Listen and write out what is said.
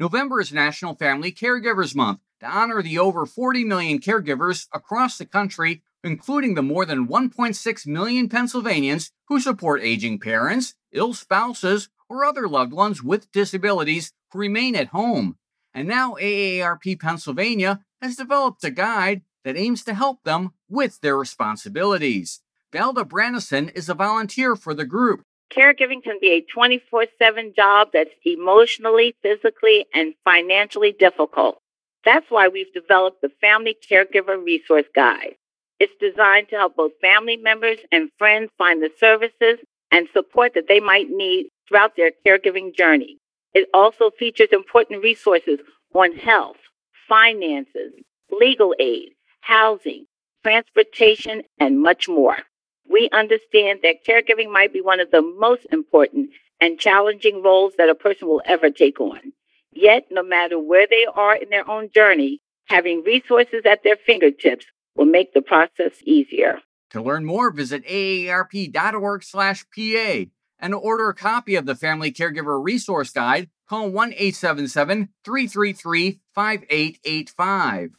November is National Family Caregivers Month to honor the over 40 million caregivers across the country, including the more than 1.6 million Pennsylvanians who support aging parents, ill spouses, or other loved ones with disabilities who remain at home. And now AARP Pennsylvania has developed a guide that aims to help them with their responsibilities. Valda Branison is a volunteer for the group. Caregiving can be a 24 7 job that's emotionally, physically, and financially difficult. That's why we've developed the Family Caregiver Resource Guide. It's designed to help both family members and friends find the services and support that they might need throughout their caregiving journey. It also features important resources on health, finances, legal aid, housing, transportation, and much more. We understand that caregiving might be one of the most important and challenging roles that a person will ever take on. Yet, no matter where they are in their own journey, having resources at their fingertips will make the process easier. To learn more, visit aarp.org slash PA and order a copy of the Family Caregiver Resource Guide, call 1 877 333 5885.